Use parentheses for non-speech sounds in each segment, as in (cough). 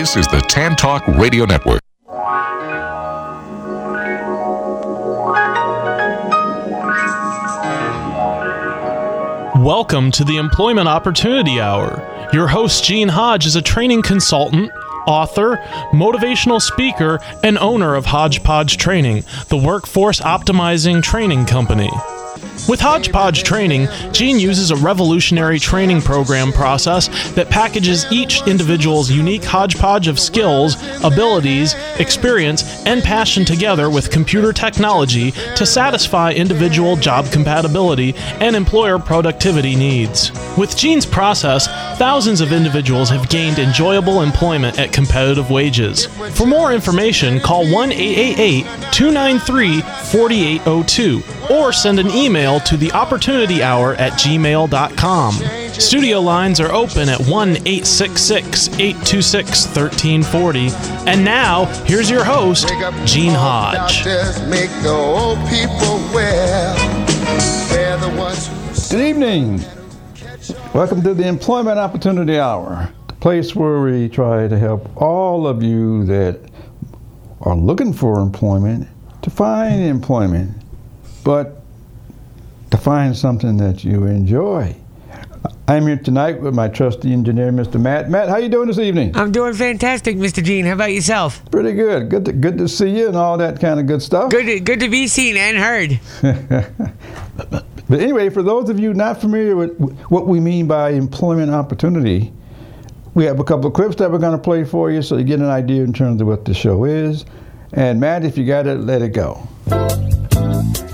This is the Tan Talk Radio Network. Welcome to the Employment Opportunity Hour. Your host, Gene Hodge, is a training consultant, author, motivational speaker, and owner of Hodgepodge Training, the workforce optimizing training company. With Hodgepodge Training, Gene uses a revolutionary training program process that packages each individual's unique hodgepodge of skills, abilities, experience, and passion together with computer technology to satisfy individual job compatibility and employer productivity needs. With Gene's process, thousands of individuals have gained enjoyable employment at competitive wages. For more information, call 1 888 293 4802 or send an email to the opportunity hour at gmail.com. Studio lines are open at 1 866 826 1340. And now, here's your host, Gene Hodge. Good evening. Welcome to the Employment Opportunity Hour, the place where we try to help all of you that are looking for employment to find employment but to find something that you enjoy. I'm here tonight with my trusty engineer, Mr. Matt. Matt, how you doing this evening? I'm doing fantastic, Mr. Gene. How about yourself? Pretty good. Good to, good to see you and all that kind of good stuff. Good to, good to be seen and heard. (laughs) but anyway, for those of you not familiar with what we mean by employment opportunity, we have a couple of clips that we're going to play for you so you get an idea in terms of what the show is. And Matt, if you got it, let it go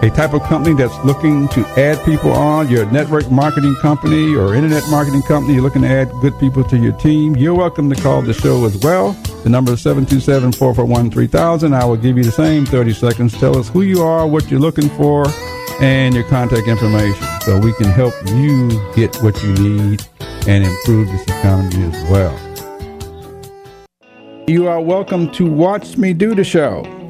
a type of company that's looking to add people on, you're a network marketing company or internet marketing company, you're looking to add good people to your team, you're welcome to call the show as well. The number is 727 441 3000. I will give you the same 30 seconds. Tell us who you are, what you're looking for and your contact information so we can help you get what you need and improve this economy as well. You are welcome to watch me do the show.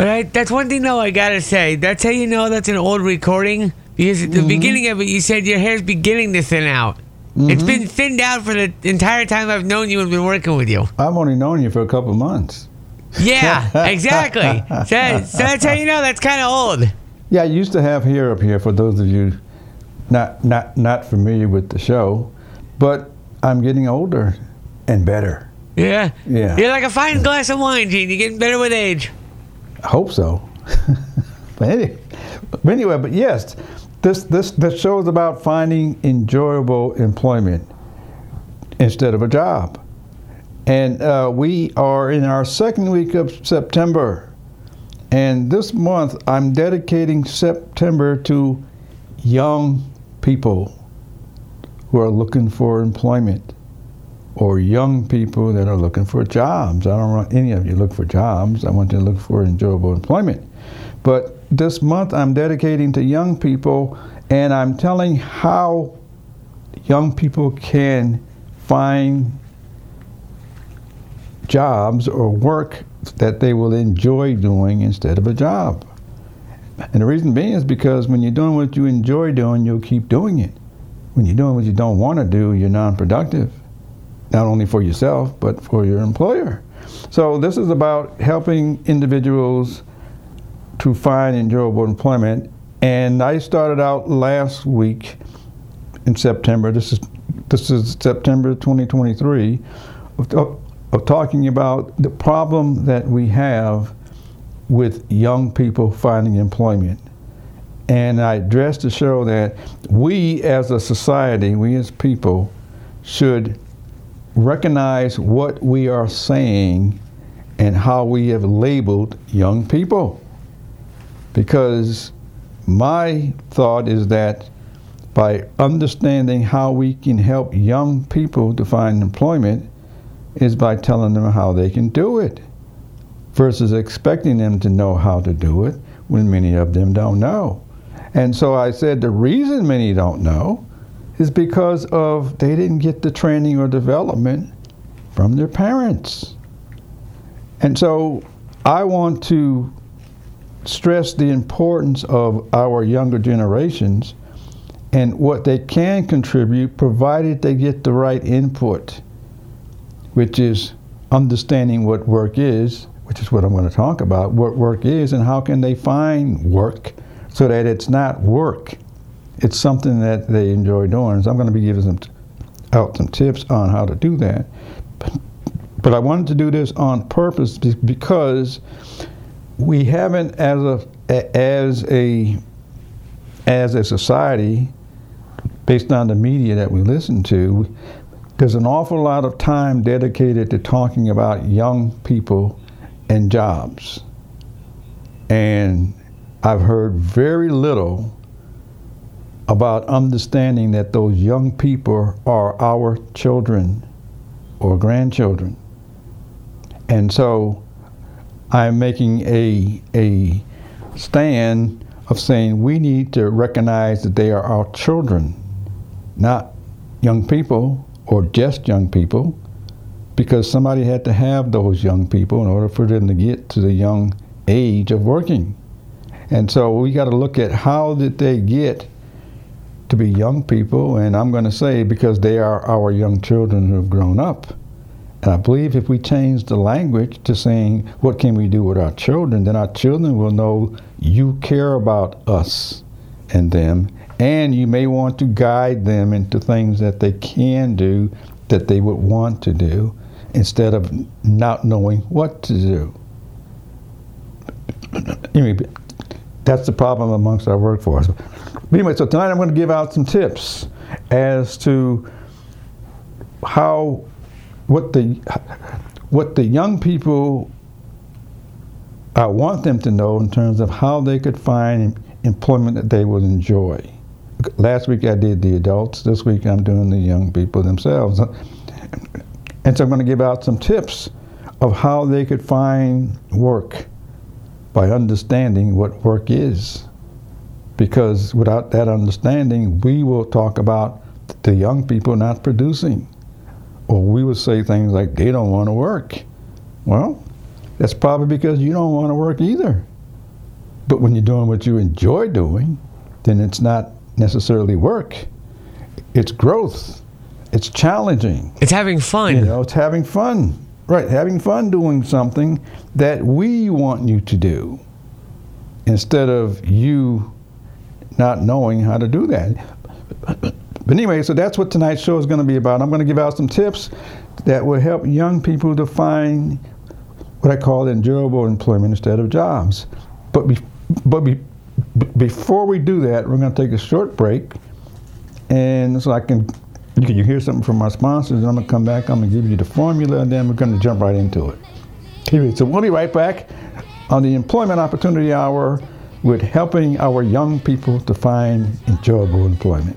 But I, that's one thing, though, I gotta say. That's how you know that's an old recording. Because at the mm-hmm. beginning of it, you said your hair's beginning to thin out. Mm-hmm. It's been thinned out for the entire time I've known you and been working with you. I've only known you for a couple months. Yeah, (laughs) exactly. so, so that's how you know that's kind of old. Yeah, I used to have hair up here for those of you not not not familiar with the show, but I'm getting older and better. Yeah. Yeah. You're like a fine glass of wine, Gene. You're getting better with age. I hope so. (laughs) but, anyway, but anyway, but yes, this this this show is about finding enjoyable employment instead of a job. And uh, we are in our second week of September. And this month, I'm dedicating September to young people who are looking for employment or young people that are looking for jobs. I don't want any of you look for jobs. I want you to look for enjoyable employment. But this month I'm dedicating to young people and I'm telling how young people can find jobs or work that they will enjoy doing instead of a job. And the reason being is because when you're doing what you enjoy doing, you'll keep doing it. When you're doing what you don't want to do, you're non-productive, not only for yourself, but for your employer. So this is about helping individuals to find enjoyable employment. And I started out last week in September. This is this is September 2023 of, of, of talking about the problem that we have with young people finding employment. And I addressed to show that we as a society, we as people, should recognize what we are saying and how we have labeled young people. Because my thought is that by understanding how we can help young people to find employment is by telling them how they can do it versus expecting them to know how to do it when many of them don't know. And so I said the reason many don't know is because of they didn't get the training or development from their parents. And so I want to stress the importance of our younger generations and what they can contribute provided they get the right input, which is understanding what work is, which is what I'm going to talk about, what work is and how can they find work so that it's not work. It's something that they enjoy doing. So I'm going to be giving them t- out some tips on how to do that. But, but I wanted to do this on purpose because we haven't as a as a as a society based on the media that we listen to there's an awful lot of time dedicated to talking about young people and jobs and I've heard very little about understanding that those young people are our children or grandchildren and so I'm making a, a stand of saying we need to recognize that they are our children, not young people or just young people, because somebody had to have those young people in order for them to get to the young age of working. And so we got to look at how did they get to be young people, and I'm going to say because they are our young children who have grown up. And I believe if we change the language to saying, what can we do with our children, then our children will know you care about us and them, and you may want to guide them into things that they can do that they would want to do instead of not knowing what to do. (clears throat) that's the problem amongst our workforce. But anyway, so tonight I'm going to give out some tips as to how what the what the young people I want them to know in terms of how they could find employment that they would enjoy. Last week I did the adults. This week I'm doing the young people themselves. And so I'm going to give out some tips of how they could find work by understanding what work is. Because without that understanding, we will talk about the young people not producing or we would say things like, they don't want to work. Well, that's probably because you don't want to work either. But when you're doing what you enjoy doing, then it's not necessarily work. It's growth. It's challenging. It's having fun. You know, it's having fun. Right, having fun doing something that we want you to do instead of you not knowing how to do that. But anyway, so that's what tonight's show is going to be about. I'm going to give out some tips that will help young people to find what I call enjoyable employment instead of jobs. But be, but be, before we do that, we're going to take a short break, and so I can You can hear something from our sponsors, and I'm gonna come back. I'm gonna give you the formula, and then we're gonna jump right into it. Anyway, so we'll be right back on the Employment Opportunity Hour with helping our young people to find enjoyable employment.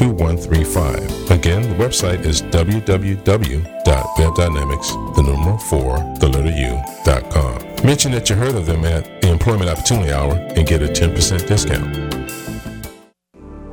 2135. Again, the website is www.webdynamics, the number 4, the letter U.com. Mention that you heard of them at the Employment Opportunity Hour and get a 10% discount.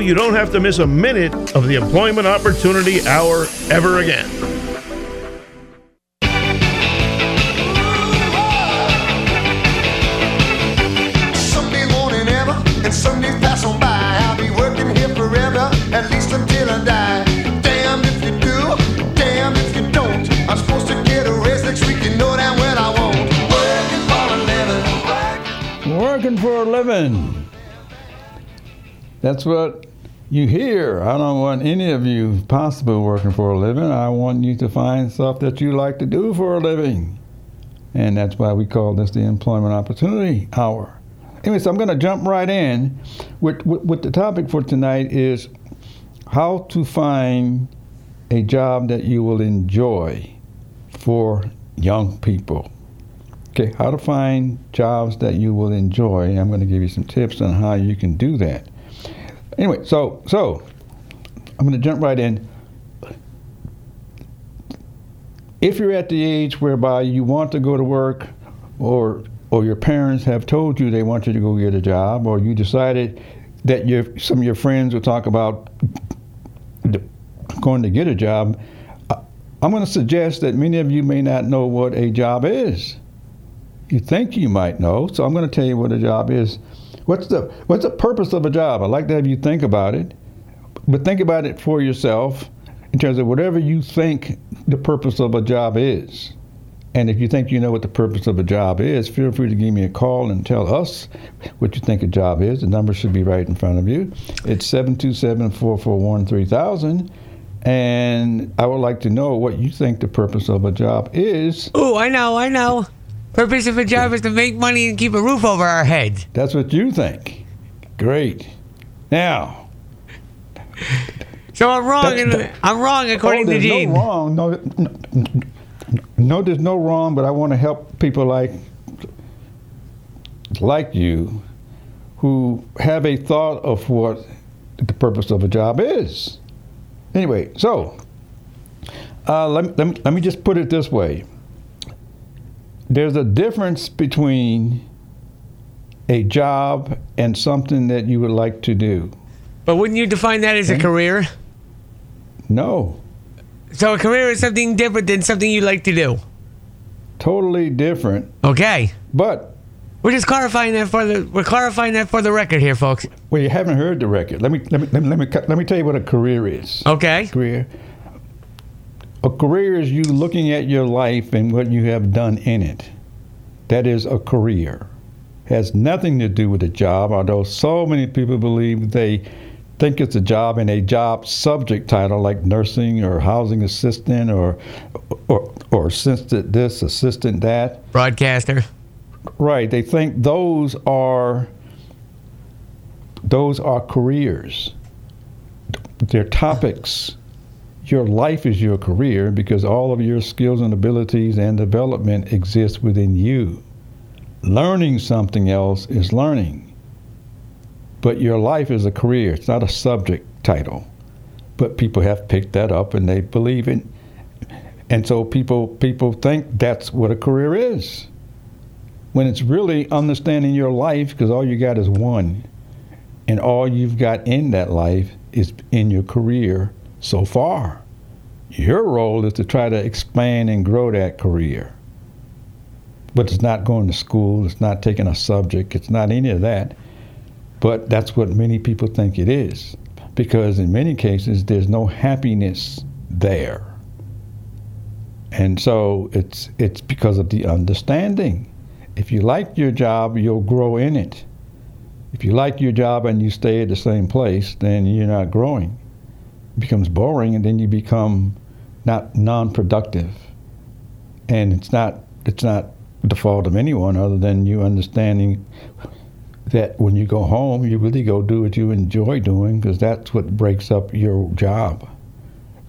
you don't have to miss a minute of the Employment Opportunity Hour ever again. Sunday morning ever, and Sundays pass on by. I'll be working here forever, at least until I die. Damn if you do, damn if you don't. I'm supposed to get a raise next week, you know damn well I won't. Working for a living, Working for a living. That's what you hear. I don't want any of you possibly working for a living. I want you to find stuff that you like to do for a living. And that's why we call this the Employment Opportunity Hour. Anyway, so I'm going to jump right in. With, with, with the topic for tonight is how to find a job that you will enjoy for young people. Okay, how to find jobs that you will enjoy. I'm going to give you some tips on how you can do that. Anyway, so so I'm going to jump right in. If you're at the age whereby you want to go to work, or or your parents have told you they want you to go get a job, or you decided that your some of your friends will talk about going to get a job, I'm going to suggest that many of you may not know what a job is you think you might know. So I'm going to tell you what a job is. What's the what's the purpose of a job? I'd like to have you think about it, but think about it for yourself in terms of whatever you think the purpose of a job is. And if you think you know what the purpose of a job is, feel free to give me a call and tell us what you think a job is. The number should be right in front of you. It's 727 441 3000. And I would like to know what you think the purpose of a job is. Oh, I know, I know. Purpose of a job is to make money and keep a roof over our heads. That's what you think. Great. Now, So I'm wrong. That- that- I'm wrong according oh, to Gene. no wrong. No, no, no, there's no wrong. But I want to help people like like you who have a thought of what the purpose of a job is. Anyway, so uh, let, me, let, me, let me just put it this way. There's a difference between a job and something that you would like to do. But wouldn't you define that as a hmm? career? No, So a career is something different than something you like to do. totally different. Okay. But We're just clarifying that for the we're clarifying that for the record here, folks. Well, you haven't heard the record. Let me let me let me let me, let me tell you what a career is. Okay. Career. A career is you looking at your life and what you have done in it. That is a career. Has nothing to do with a job, although so many people believe they think it's a job and a job subject title like nursing or housing assistant or or or assistant this, assistant that. Broadcaster. Right. They think those are those are careers. They're topics. Your life is your career because all of your skills and abilities and development exist within you. Learning something else is learning. But your life is a career. It's not a subject title. But people have picked that up and they believe it. And so people people think that's what a career is when it's really understanding your life because all you got is one and all you've got in that life is in your career so far your role is to try to expand and grow that career. But it's not going to school it's not taking a subject it's not any of that. But that's what many people think it is. Because in many cases there's no happiness there. And so it's it's because of the understanding. If you like your job, you'll grow in it. If you like your job and you stay at the same place, then you're not growing. Becomes boring, and then you become not non-productive. And it's not it's not the fault of anyone other than you understanding that when you go home, you really go do what you enjoy doing because that's what breaks up your job.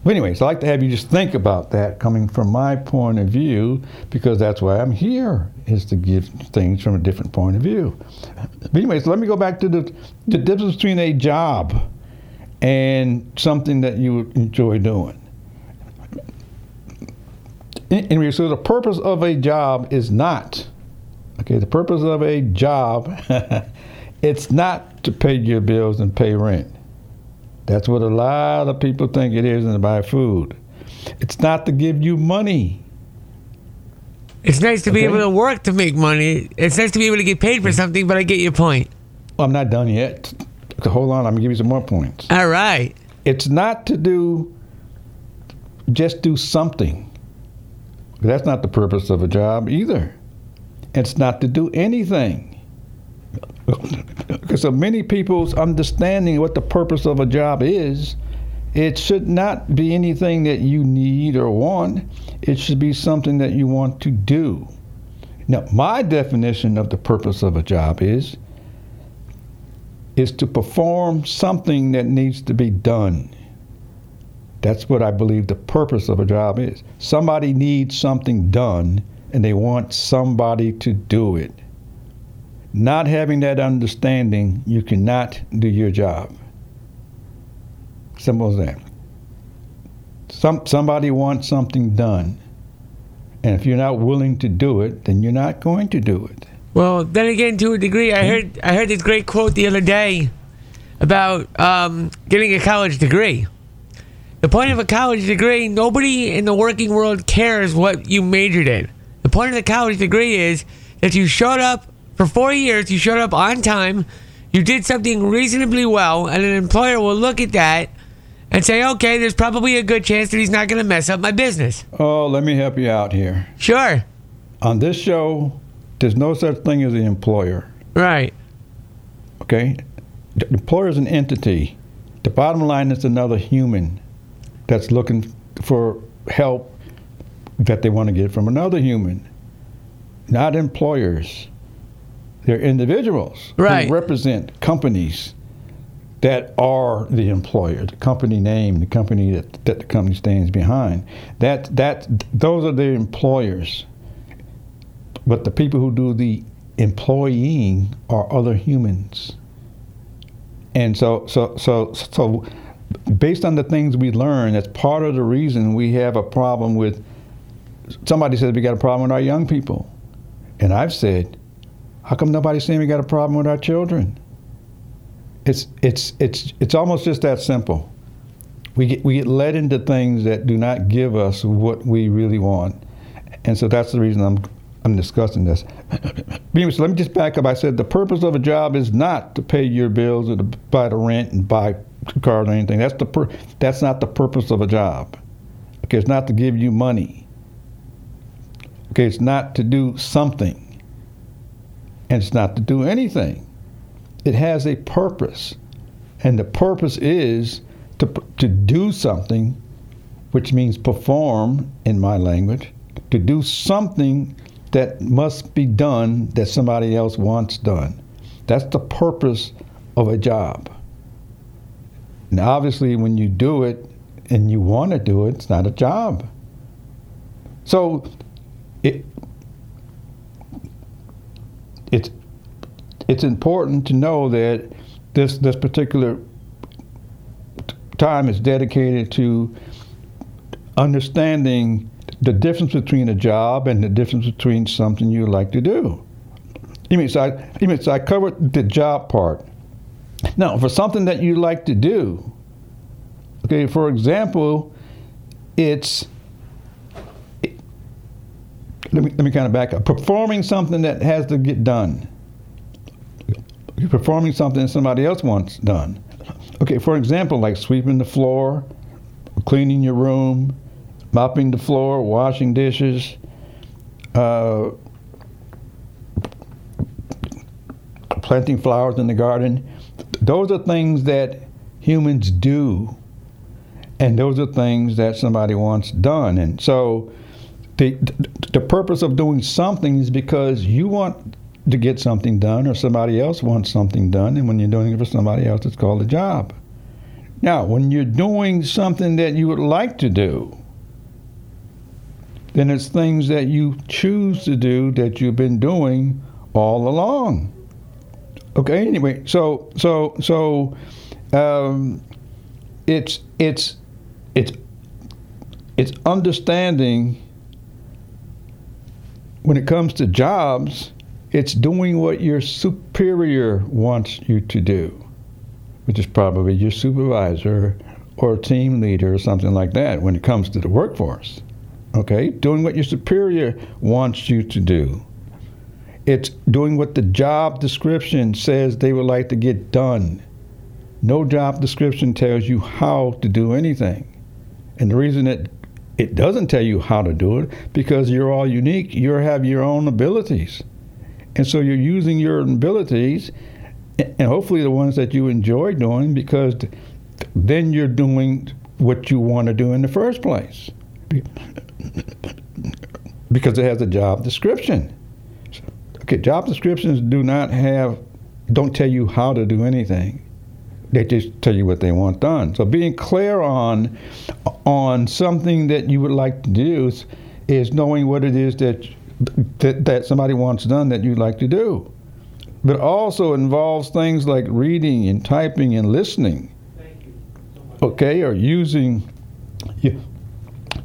But anyways, I'd like to have you just think about that coming from my point of view because that's why I'm here is to give things from a different point of view. But anyways, let me go back to the the difference between a job and something that you enjoy doing. Anyway, so the purpose of a job is not okay. The purpose of a job, (laughs) it's not to pay your bills and pay rent. That's what a lot of people think it is and to buy food. It's not to give you money. It's nice to be able to work to make money. It's nice to be able to get paid for something, but I get your point. Well, I'm not done yet. So hold on, I'm gonna give you some more points. All right. It's not to do just do something. That's not the purpose of a job either. It's not to do anything. (laughs) Because of many people's understanding what the purpose of a job is, it should not be anything that you need or want. It should be something that you want to do. Now, my definition of the purpose of a job is is to perform something that needs to be done. That's what I believe the purpose of a job is. Somebody needs something done and they want somebody to do it. Not having that understanding, you cannot do your job. Simple as that. Some, somebody wants something done. And if you're not willing to do it, then you're not going to do it. Well, then again, to a degree, I heard I heard this great quote the other day about um, getting a college degree. The point of a college degree, nobody in the working world cares what you majored in. The point of the college degree is that you showed up for four years, you showed up on time, you did something reasonably well, and an employer will look at that and say, okay, there's probably a good chance that he's not going to mess up my business. Oh, let me help you out here. Sure. On this show, there's no such thing as the employer. Right. Okay? The employer is an entity. The bottom line is another human that's looking for help that they want to get from another human, not employers. They're individuals Right. who represent companies that are the employer, the company name, the company that, that the company stands behind. That that those are the employers. But the people who do the employing are other humans. And so so so so based on the things we learn, that's part of the reason we have a problem with somebody says we got a problem with our young people. And I've said, how come nobody's saying we got a problem with our children? It's it's it's it's almost just that simple. We get we get led into things that do not give us what we really want, and so that's the reason I'm I'm discussing this. (coughs) Anyway, so let me just back up. I said the purpose of a job is not to pay your bills or to buy the rent and buy cars or anything. That's the pur- that's not the purpose of a job. Okay, it's not to give you money. Okay, it's not to do something, and it's not to do anything. It has a purpose. And the purpose is to, to do something, which means perform in my language, to do something that must be done that somebody else wants done. That's the purpose of a job. Now, obviously, when you do it and you want to do it, it's not a job. So, it, it's it's important to know that this this particular time is dedicated to understanding the difference between a job and the difference between something you like to do. You mean so I, you mean so I covered the job part. Now, for something that you like to do, okay, for example, it's let me let me kind of back up. Performing something that has to get done. You're performing something somebody else wants done. Okay, for example, like sweeping the floor, cleaning your room, mopping the floor, washing dishes, uh, planting flowers in the garden. Those are things that humans do, and those are things that somebody wants done. And so, the the purpose of doing something is because you want to get something done, or somebody else wants something done, and when you're doing it for somebody else, it's called a job. Now, when you're doing something that you would like to do, then it's things that you choose to do that you've been doing all along. Okay. Anyway, so so so um, it's it's it's it's understanding when it comes to jobs, it's doing what your superior wants you to do, which is probably your supervisor or team leader or something like that when it comes to the workforce. Okay? Doing what your superior wants you to do. It's doing what the job description says they would like to get done. No job description tells you how to do anything. And the reason it it doesn't tell you how to do it because you're all unique. You have your own abilities. And so you're using your abilities and hopefully the ones that you enjoy doing because then you're doing what you want to do in the first place. Because it has a job description. Okay, job descriptions do not have don't tell you how to do anything. They just tell you what they want done. So being clear on on something that you would like to do is, is knowing what it is that, that that somebody wants done that you'd like to do. But also involves things like reading and typing and listening. Okay, or using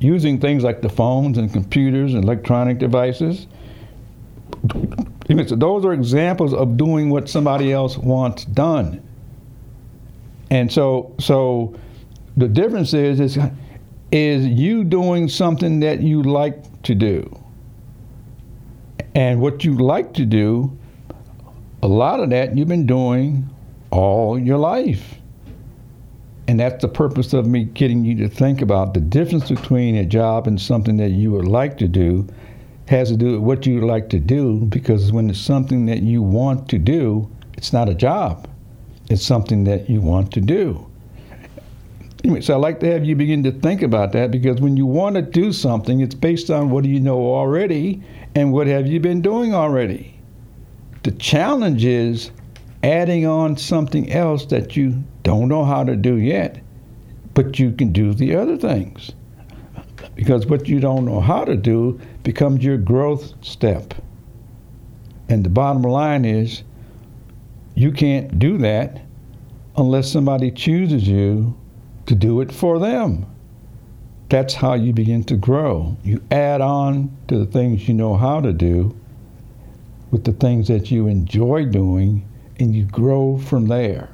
using things like the phones and computers and electronic devices. Those are examples of doing what somebody else wants done. And so, so the difference is, is, is you doing something that you like to do. And what you like to do, a lot of that you've been doing all your life. And that's the purpose of me getting you to think about the difference between a job and something that you would like to do has to do with what you like to do because when it's something that you want to do, it's not a job. It's something that you want to do. Anyway, so I'd like to have you begin to think about that because when you want to do something, it's based on what do you know already and what have you been doing already. The challenge is adding on something else that you don't know how to do yet, but you can do the other things. Because what you don't know how to do becomes your growth step. And the bottom line is you can't do that unless somebody chooses you to do it for them. That's how you begin to grow. You add on to the things you know how to do with the things that you enjoy doing, and you grow from there.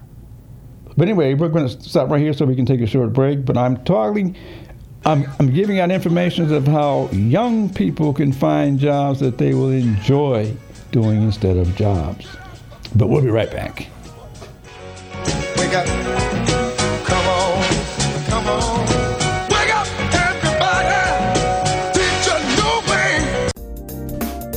But anyway, we're going to stop right here so we can take a short break. But I'm talking, I'm, I'm giving out information of how young people can find jobs that they will enjoy doing instead of jobs. But we'll be right back. Wake up.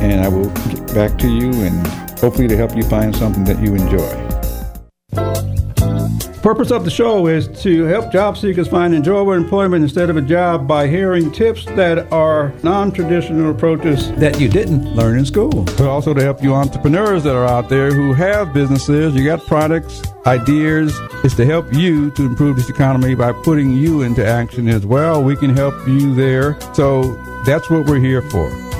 and I will get back to you and hopefully to help you find something that you enjoy. Purpose of the show is to help job seekers find enjoyable employment instead of a job by hearing tips that are non-traditional approaches that you didn't learn in school. But also to help you entrepreneurs that are out there who have businesses, you got products, ideas. It's to help you to improve this economy by putting you into action as well. We can help you there. So that's what we're here for.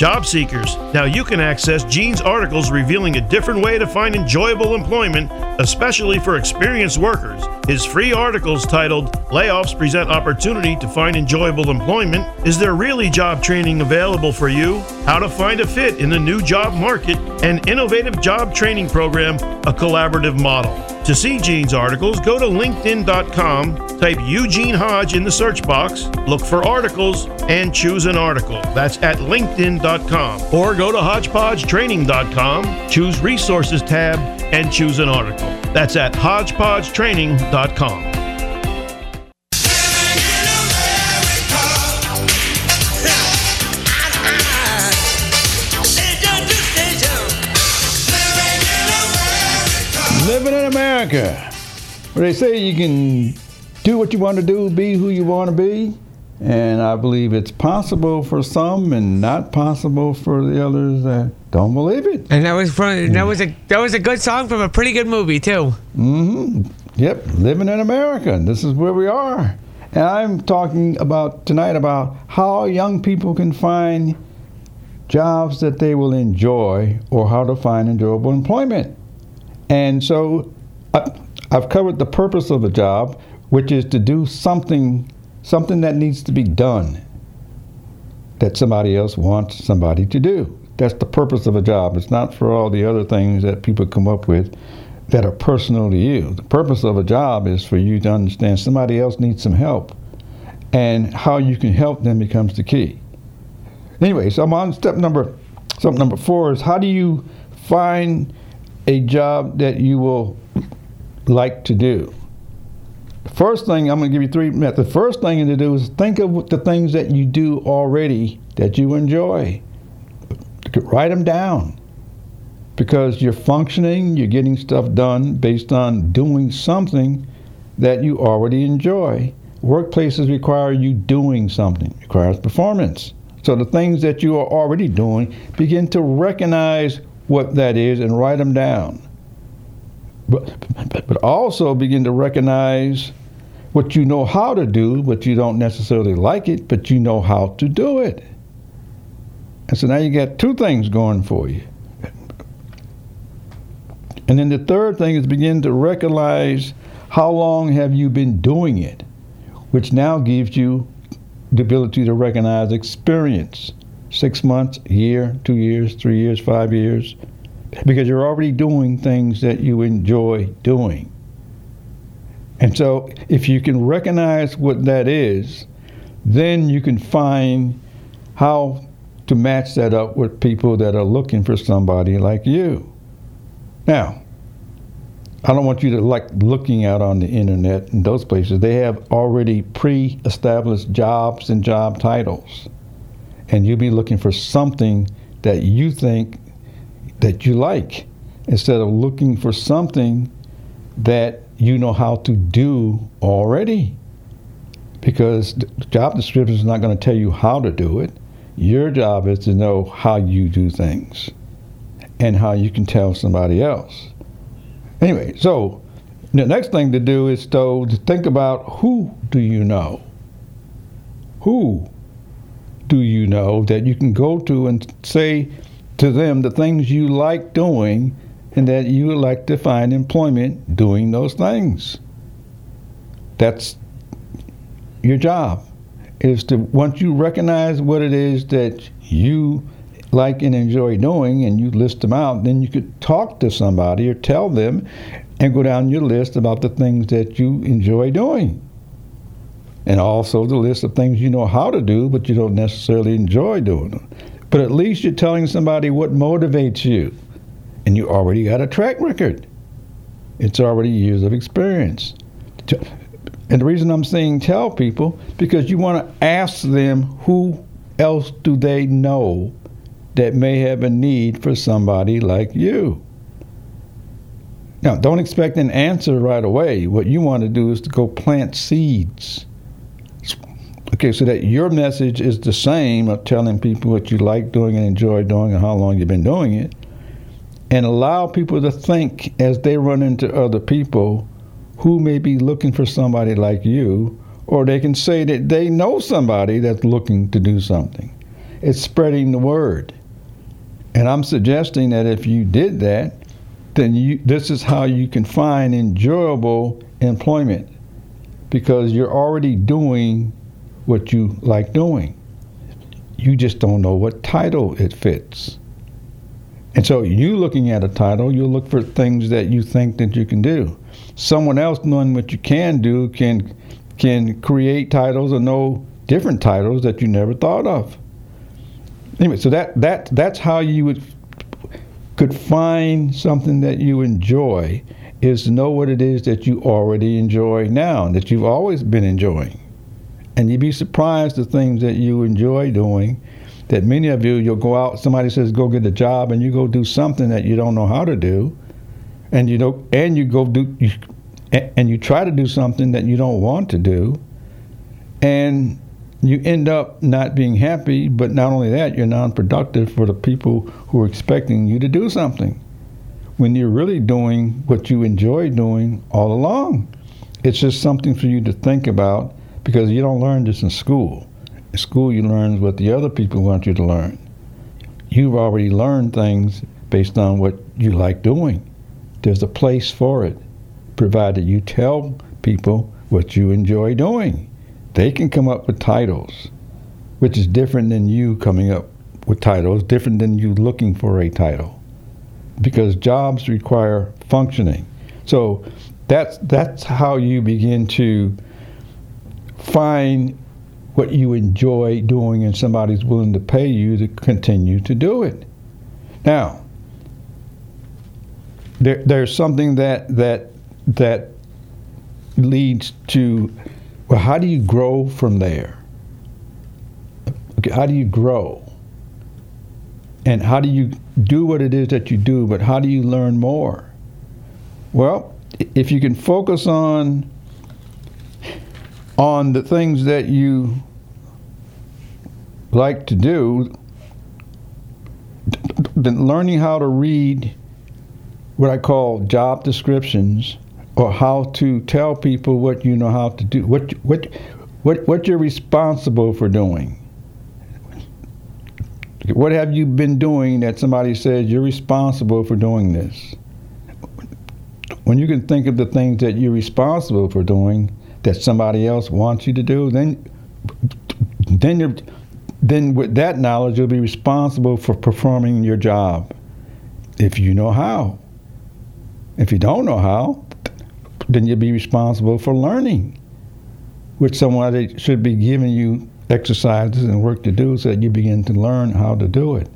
Job seekers, now you can access Gene's articles revealing a different way to find enjoyable employment, especially for experienced workers. His free articles titled Layoffs Present Opportunity to Find Enjoyable Employment Is There Really Job Training Available for You? How to Find a Fit in the New Job Market, and Innovative Job Training Program, a collaborative model. To see Gene's articles, go to LinkedIn.com, type Eugene Hodge in the search box, look for articles, and choose an article. That's at LinkedIn.com. Or go to HodgepodgeTraining.com, choose Resources tab, and choose an article. That's at HodgepodgeTraining.com. Living in America, where they say you can do what you want to do, be who you want to be, and I believe it's possible for some and not possible for the others that don't believe it. And that was from that was a that was a good song from a pretty good movie too. hmm Yep, living in America. This is where we are. And I'm talking about tonight about how young people can find jobs that they will enjoy or how to find enjoyable employment. And so I, I've covered the purpose of a job, which is to do something something that needs to be done that somebody else wants somebody to do. That's the purpose of a job. It's not for all the other things that people come up with that are personal to you. The purpose of a job is for you to understand somebody else needs some help and how you can help them becomes the key. Anyway, so I'm on step number step number 4 is how do you find a job that you will like to do? The first thing I'm going to give you three methods. The first thing to do is think of the things that you do already that you enjoy. Write them down because you're functioning, you're getting stuff done based on doing something that you already enjoy. Workplaces require you doing something, requires performance. So the things that you are already doing, begin to recognize what that is and write them down. But, but, also begin to recognize what you know how to do, but you don't necessarily like it, but you know how to do it. And so now you got two things going for you. And then the third thing is begin to recognize how long have you been doing it, which now gives you the ability to recognize experience. Six months, year, two years, three years, five years, because you're already doing things that you enjoy doing. And so if you can recognize what that is, then you can find how to match that up with people that are looking for somebody like you. Now, I don't want you to like looking out on the internet and those places. They have already pre established jobs and job titles. and you'll be looking for something that you think that you like instead of looking for something that you know how to do already. Because the job description is not going to tell you how to do it. Your job is to know how you do things and how you can tell somebody else. Anyway, so the next thing to do is to, to think about who do you know? Who do you know that you can go to and say to them the things you like doing and that you would like to find employment doing those things? That's your job is to once you recognize what it is that you like and enjoy doing and you list them out, then you could talk to somebody or tell them and go down your list about the things that you enjoy doing. And also the list of things you know how to do, but you don't necessarily enjoy doing them. But at least you're telling somebody what motivates you. And you already got a track record. It's already years of experience. And the reason I'm saying tell people, because you want to ask them who else do they know that may have a need for somebody like you. Now, don't expect an answer right away. What you want to do is to go plant seeds. Okay, so that your message is the same of telling people what you like doing and enjoy doing and how long you've been doing it, and allow people to think as they run into other people who may be looking for somebody like you, or they can say that they know somebody that's looking to do something. It's spreading the word. And I'm suggesting that if you did that, then you, this is how you can find enjoyable employment because you're already doing what you like doing. You just don't know what title it fits. And so you looking at a title, you look for things that you think that you can do. Someone else knowing what you can do can can create titles or know different titles that you never thought of. Anyway, so that that that's how you would could find something that you enjoy is to know what it is that you already enjoy now and that you've always been enjoying. And you'd be surprised the things that you enjoy doing that many of you you'll go out somebody says go get a job and you go do something that you don't know how to do and you know and you go do you, and you try to do something that you don't want to do and you end up not being happy, but not only that, you're non-productive for the people who are expecting you to do something. When you're really doing what you enjoy doing all along, it's just something for you to think about because you don't learn this in school. In school, you learn what the other people want you to learn. You've already learned things based on what you like doing. There's a place for it, provided you tell people what you enjoy doing they can come up with titles, which is different than you coming up with titles, different than you looking for a title, because jobs require functioning. So that's that's how you begin to find what you enjoy doing, and somebody's willing to pay you to continue to do it. Now, there, there's something that that that leads to well, how do you grow from there? Okay, how do you grow? And how do you do what it is that you do, but how do you learn more? Well, if you can focus on on the things that you like to do, then learning how to read what I call job descriptions or how to tell people what you know how to do, what what what what you're responsible for doing. What have you been doing that somebody says you're responsible for doing this? When you can think of the things that you're responsible for doing that somebody else wants you to do, then then you're then with that knowledge you'll be responsible for performing your job if you know how. If you don't know how, then you'll be responsible for learning, which somebody should be giving you exercises and work to do so that you begin to learn how to do it.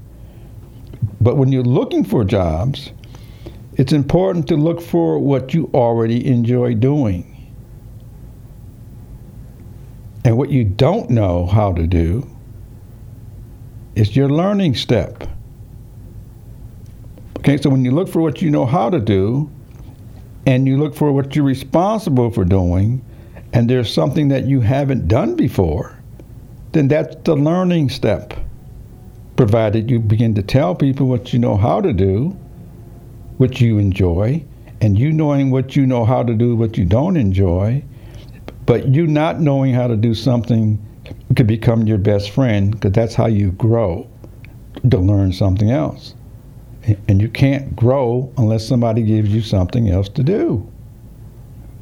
But when you're looking for jobs, it's important to look for what you already enjoy doing. And what you don't know how to do, is your learning step. Okay, so when you look for what you know how to do, and you look for what you're responsible for doing, and there's something that you haven't done before, then that's the learning step. Provided you begin to tell people what you know how to do, what you enjoy, and you knowing what you know how to do, what you don't enjoy, but you not knowing how to do something could become your best friend because that's how you grow to learn something else. And you can't grow unless somebody gives you something else to do.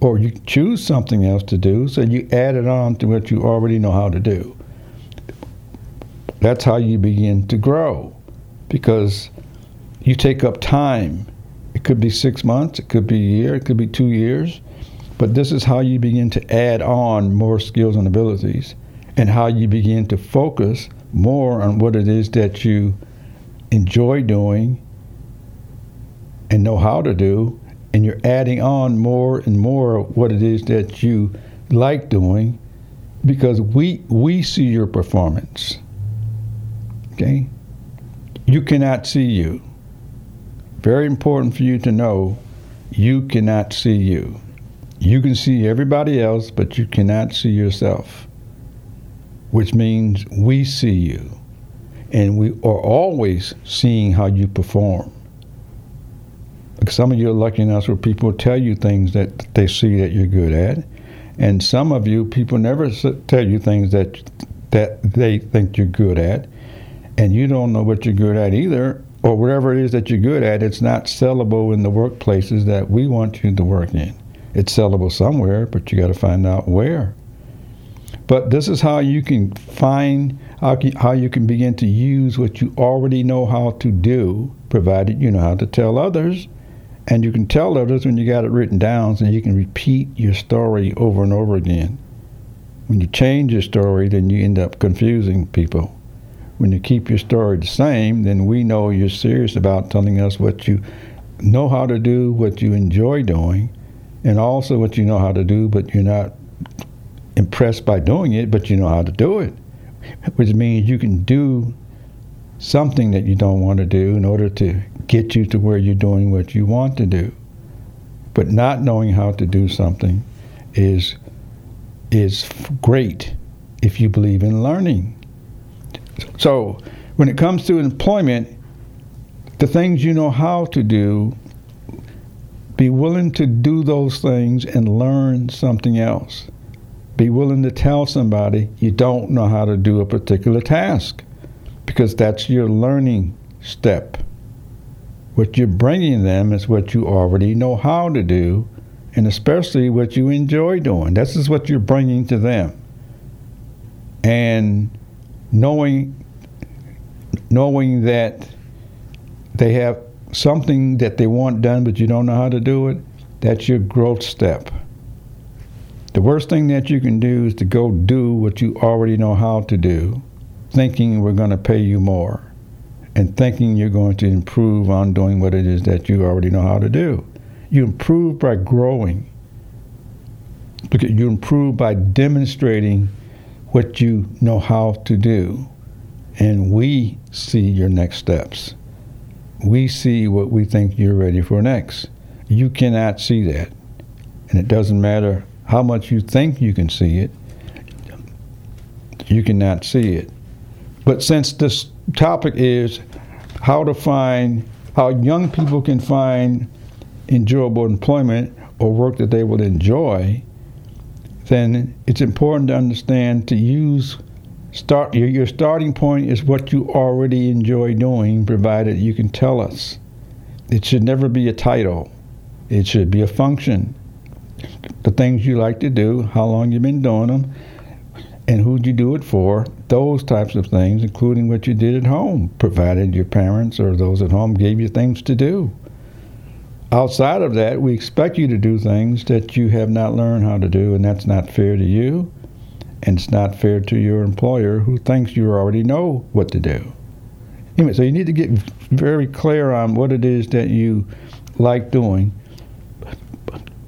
Or you choose something else to do, so you add it on to what you already know how to do. That's how you begin to grow because you take up time. It could be six months, it could be a year, it could be two years, but this is how you begin to add on more skills and abilities and how you begin to focus more on what it is that you enjoy doing and know how to do, and you're adding on more and more of what it is that you like doing because we we see your performance. Okay? You cannot see you. Very important for you to know you cannot see you. You can see everybody else, but you cannot see yourself, which means we see you. And we are always seeing how you perform. Some of you are lucky enough where people tell you things that they see that you're good at. And some of you, people never tell you things that that they think you're good at, and you don't know what you're good at either, or whatever it is that you're good at. It's not sellable in the workplaces that we want you to work in. It's sellable somewhere, but you got to find out where. But this is how you can find how, you can begin to use what you already know how to do, provided you know how to tell others. And you can tell others when you got it written down, so you can repeat your story over and over again. When you change your story, then you end up confusing people. When you keep your story the same, then we know you're serious about telling us what you know how to do, what you enjoy doing, and also what you know how to do, but you're not impressed by doing it, but you know how to do it, which means you can do something that you don't want to do in order to get you to where you're doing what you want to do. But not knowing how to do something is is great if you believe in learning. So, when it comes to employment, the things you know how to do, be willing to do those things and learn something else. Be willing to tell somebody you don't know how to do a particular task because that's your learning step. What you're bringing them is what you already know how to do, and especially what you enjoy doing. This is what you're bringing to them. And knowing knowing that they have something that they want done but you don't know how to do it, that's your growth step. The worst thing that you can do is to go do what you already know how to do, thinking we're going to pay you more, and thinking you're going to improve on doing what it is that you already know how to do. You improve by growing. You improve by demonstrating what you know how to do. And we see your next steps. We see what we think you're ready for next. You cannot see that. And it doesn't matter how much you think you can see it, you cannot see it. But since this topic is how to find, how young people can find enjoyable employment or work that they will enjoy, then it's important to understand to use start your, your starting point is what you already enjoy doing provided you can tell us. It should never be a title. It should be a function. The things you like to do how long you've been doing them and who'd you do it for those types of things including what you did at home provided your parents or those at home gave you things to do. Outside of that we expect you to do things that you have not learned how to do and that's not fair to you and it's not fair to your employer who thinks you already know what to do. Anyway, so you need to get very clear on what it is that you like doing.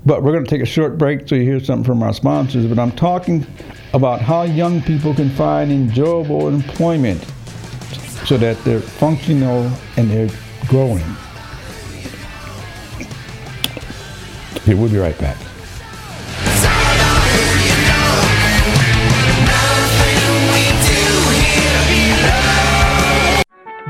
But we're going to take a short break so you hear something from our sponsors. But I'm talking about how young people can find enjoyable employment. so that they're functional and they're growing. Okay, we'll be right back.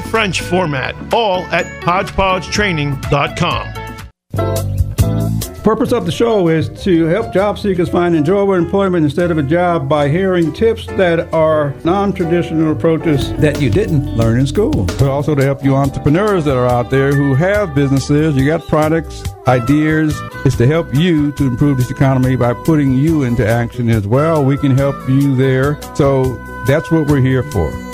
French format, all at HodgepodgeTraining.com. Purpose of the show is to help job seekers find enjoyable employment instead of a job by hearing tips that are non-traditional approaches that you didn't learn in school. But also to help you entrepreneurs that are out there who have businesses, you got products, ideas, is to help you to improve this economy by putting you into action as well. We can help you there. So that's what we're here for.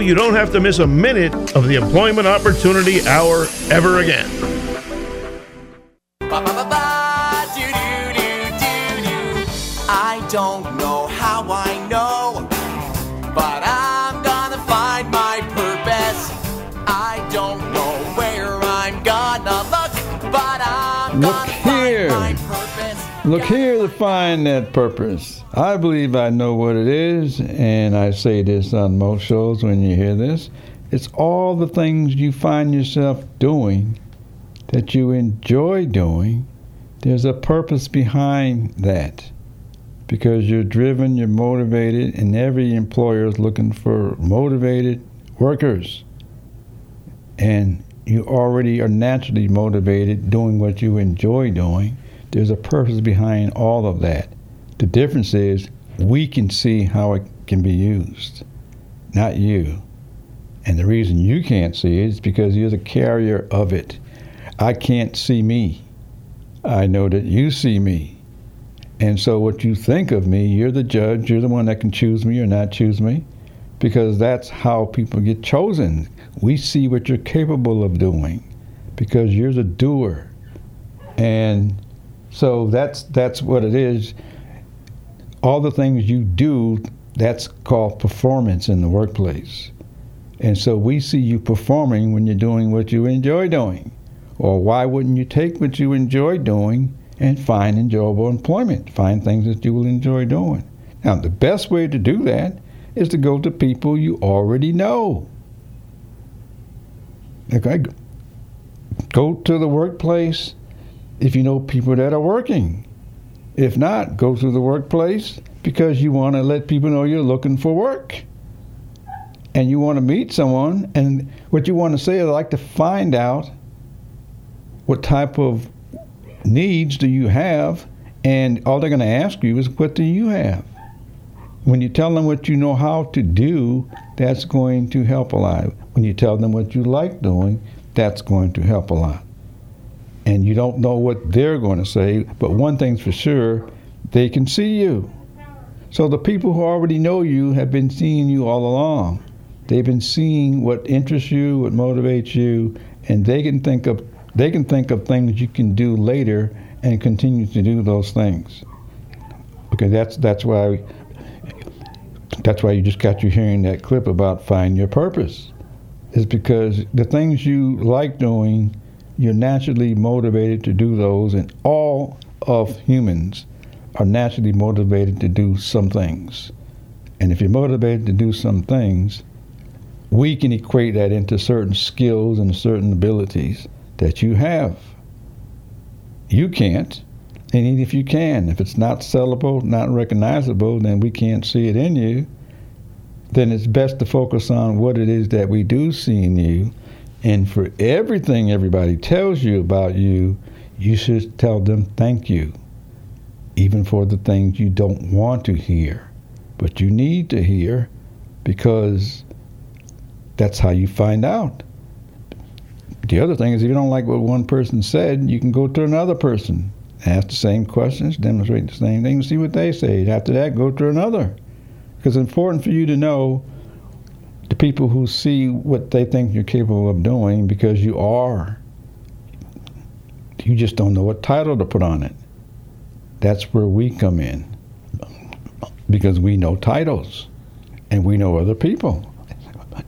you don't have to miss a minute of the Employment Opportunity Hour ever again. I don't know how I know, but I'm gonna find my purpose. I don't know where I'm gonna look, but I'm Look here to find that purpose. I believe I know what it is, and I say this on most shows when you hear this. It's all the things you find yourself doing that you enjoy doing. There's a purpose behind that because you're driven, you're motivated, and every employer is looking for motivated workers. And you already are naturally motivated doing what you enjoy doing. There's a purpose behind all of that. The difference is we can see how it can be used, not you. And the reason you can't see it is because you're the carrier of it. I can't see me. I know that you see me. And so what you think of me, you're the judge, you're the one that can choose me or not choose me. Because that's how people get chosen. We see what you're capable of doing because you're the doer. And so that's that's what it is. All the things you do, that's called performance in the workplace. And so we see you performing when you're doing what you enjoy doing. Or why wouldn't you take what you enjoy doing and find enjoyable employment? Find things that you will enjoy doing. Now, the best way to do that is to go to people you already know. Okay, go to the workplace if you know people that are working. If not, go to the workplace because you want to let people know you're looking for work. and you want to meet someone, and what you want to say is, I'd like to find out what type of needs do you have, and all they're going to ask you is, what do you have? When you tell them what you know how to do, that's going to help a lot. When you tell them what you like doing, that's going to help a lot. And you don't know what they're going to say, but one thing's for sure, they can see you. So the people who already know you have been seeing you all along. They've been seeing what interests you, what motivates you, and they can think of they can think of things you can do later and continue to do those things. Okay, that's that's why that's why you just got you hearing that clip about find your purpose. Is because the things you like doing, you're naturally motivated to do those, and all of humans are naturally motivated to do some things. And if you're motivated to do some things, we can equate that into certain skills and certain abilities that you have. You can't. And even if you can, if it's not sellable, not recognizable, then we can't see it in you. Then it's best to focus on what it is that we do see in you. And for everything everybody tells you about you, you should tell them thank you, even for the things you don't want to hear. But you need to hear because that's how you find out. The other thing is, if you don't like what one person said, you can go to another person, ask the same questions, demonstrate the same thing, see what they say. After that, go to another. Because it's important for you to know people who see what they think you're capable of doing because you are. You just don't know what title to put on it. That's where we come in. Because we know titles and we know other people. (laughs)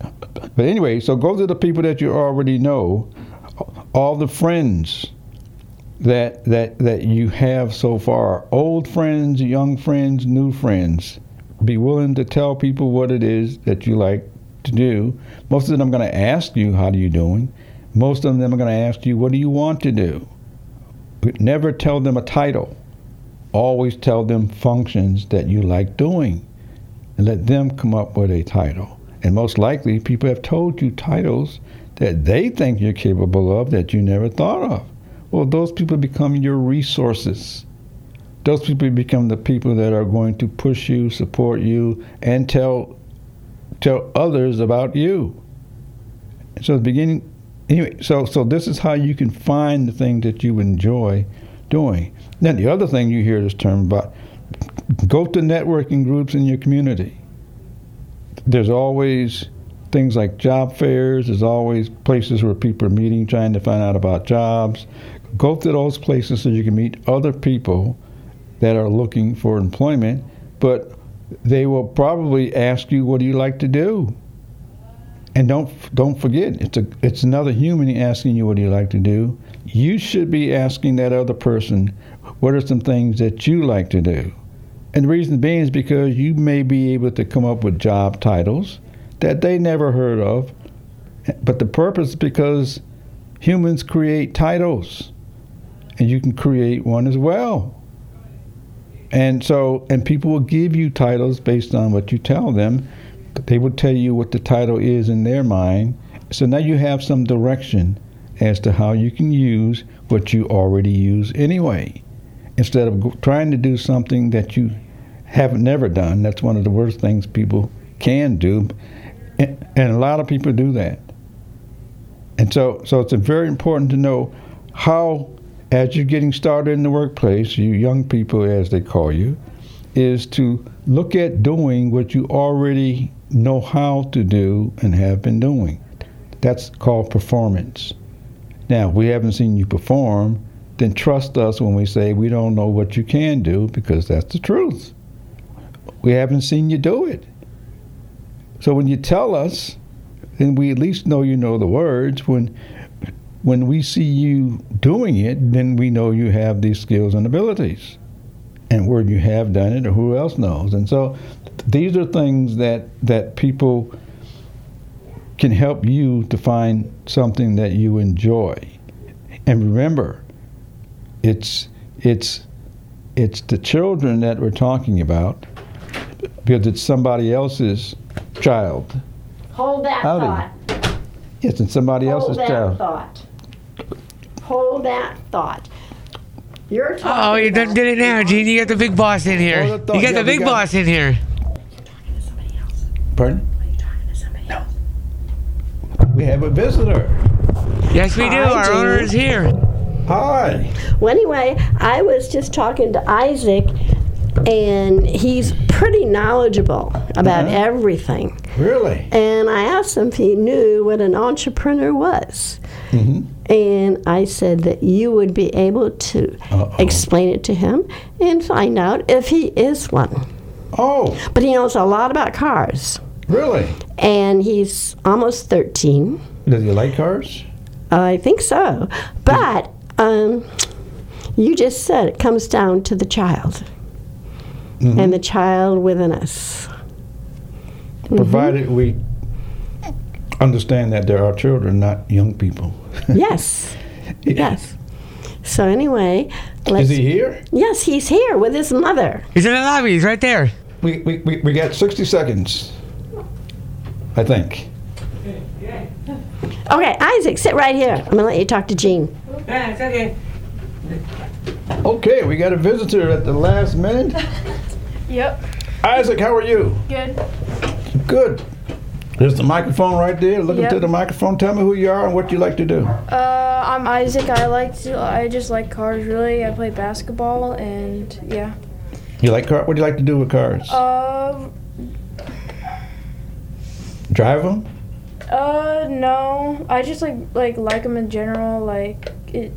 But anyway, so go to the people that you already know, all the friends that that that you have so far, old friends, young friends, new friends. Be willing to tell people what it is that you like to do. Most of them are going to ask you, "How are you doing?" Most of them are going to ask you, "What do you want to do?" Never tell them a title. Always tell them functions that you like doing, and let them come up with a title. And most likely, people have told you titles that they think you're capable of that you never thought of. Well, those people become your resources. Those people become the people that are going to push you, support you, and tell tell others about you. So the beginning, anyway. So so this is how you can find the things that you enjoy doing. Then the other thing you hear this term about: go to networking groups in your community there's always things like job fairs. There's always places where people are meeting, trying to find out about jobs. Go to those places so you can meet other people that are looking for employment, but they will probably ask you, "What do you like to do?" And don't don't forget, it's a it's another human asking you, "What do you like to do?" You should be asking that other person, "What are some things that you like to do?" And the reason being is because you may be able to come up with job titles that they never heard of. But the purpose is because humans create titles, and you can create one as well. And so, and people will give you titles based on what you tell them. They will tell you what the title is in their mind. So now you have some direction as to how you can use what you already use anyway instead of trying to do something that you have never done. That's one of the worst things people can do, and, a lot of people do that. And so, so it's very important to know how, as you're getting started in the workplace, you young people, as they call you, is to look at doing what you already know how to do and have been doing. That's called performance. Now, if we haven't seen you perform, then trust us when we say we don't know what you can do because that's the truth. We haven't seen you do it. So when you tell us, then we at least know you know the words. When when we see you doing it, then we know you have these skills and abilities. And where you have done it or who else knows. And so these are things that, that people can help you to find something that you enjoy. And remember, it's it's it's the children that we're talking about because it's somebody else's child. Hold that Howdy. thought. It's in somebody else's Hold that child. thought. Hold that thought. You're Oh, you done did it now, Gene. You got the big boss in here. Hold the thought. You got Yeah, the we big got- boss in here. Pardon? No. We have a visitor. Yes, we do. Hi, Our Gene. owner is here. Hi. Well, anyway, I was just talking to Isaac, and he's pretty knowledgeable about Uh-huh. everything. Really? And I asked him if he knew what an entrepreneur was. And I said that you would be able to Uh-oh. explain it to him and find out if he is one. Oh, But he knows a lot about cars. really? And he's almost 13. Does he like cars? I think so. But um, you just said it comes down to the child and the child within us. Mm-hmm. Provided we understand that there are children, not young people. (laughs) yes. Yes. So anyway, let's. Is he here? Yes, he's here with his mother. He's in the lobby. He's right there. We, we, we, we got 60 seconds, I think. Okay, Isaac, sit right here. I'm gonna let you talk to Gene. Yeah, it's okay. Okay, we got a visitor at the last minute. (laughs) Yep. Isaac, how are you? Good. Good. There's the microphone right there. Look Yep. into the microphone. Tell me who you are and what you like to do. Uh, I'm Isaac. I like to. I just like cars. Really, I play basketball and yeah. You like car? What do you like to do with cars? Uh, Drive them? uh, no. I just like like like them in general. Like it.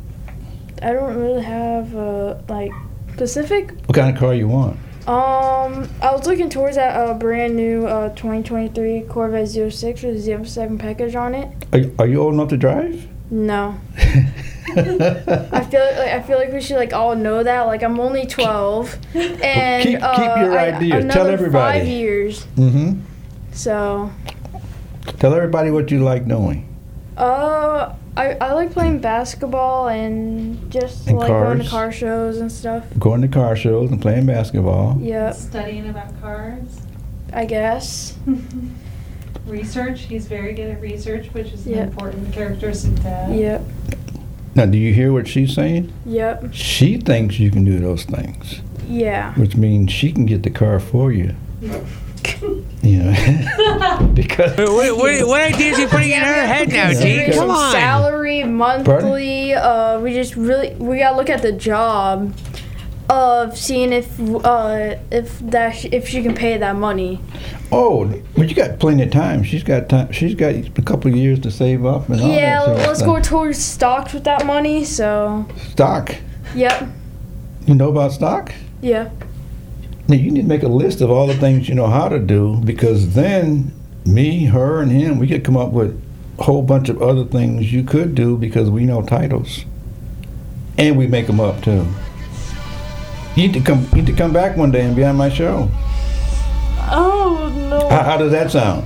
I don't really have a like specific. What kind of car you want? Um, I was looking towards that uh brand new uh 2023 Corvette 06 with the Z7 package on it. Are, are you old enough to drive? No. (laughs) I feel like I feel like we should like all know that. Like I'm only 12, (laughs) and keep- keep uh, your I- ideas. Another Tell everybody. Five years. Mm-hmm. So, Tell everybody what you like doing. Uh, I I like playing basketball and just And like going to car shows and stuff. Going to car shows and playing basketball. Yep, Studying about cars, I guess. (laughs) research. He's very good at research, which is Yep. an important characteristic to have. Yep. Now, do you hear what she's saying? Yep. She thinks you can do those things, Yeah. which means she can get the car for you. You (laughs) know, because What, what, what ideas are you putting in her head now, Yeah. Gene? Come on. Salary monthly. Uh, we just really we gotta look at the job of seeing if uh if that sh- if she can pay that money. oh, but you got plenty of time. She's got time. She's got a couple of years to save up and all yeah, that. sort of let's go towards stocks with that money. So, Stock. yep, You know about stock? yeah, Now you need to make a list of all the things you know how to do because then me, her, and him, we could come up with a whole bunch of other things you could do because we know titles, and we make them up too. You need to come. You need to come back one day and be on my show. Oh no! How, how does that sound?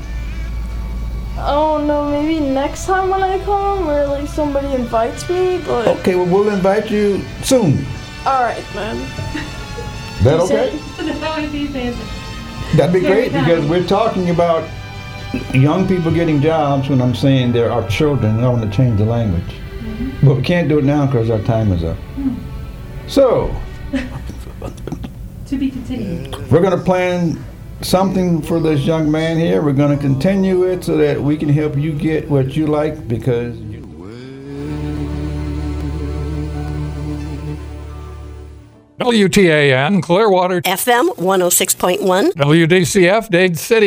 Oh no! Maybe next time when I come, or like somebody invites me. But Okay, well we'll invite you soon. all right, man. (laughs) that okay? (laughs) that would be fantastic. That'd be great because we're talking about young people getting jobs when I'm saying there are children. I want to change the language. Mm-hmm. But we can't do it now because our time is up. Hmm. So, To be continued. we're going to plan something for this young man here. We're going to continue it so that we can help you get what you like because. WTAN Clearwater, FM 106.1. WDCF Dade City.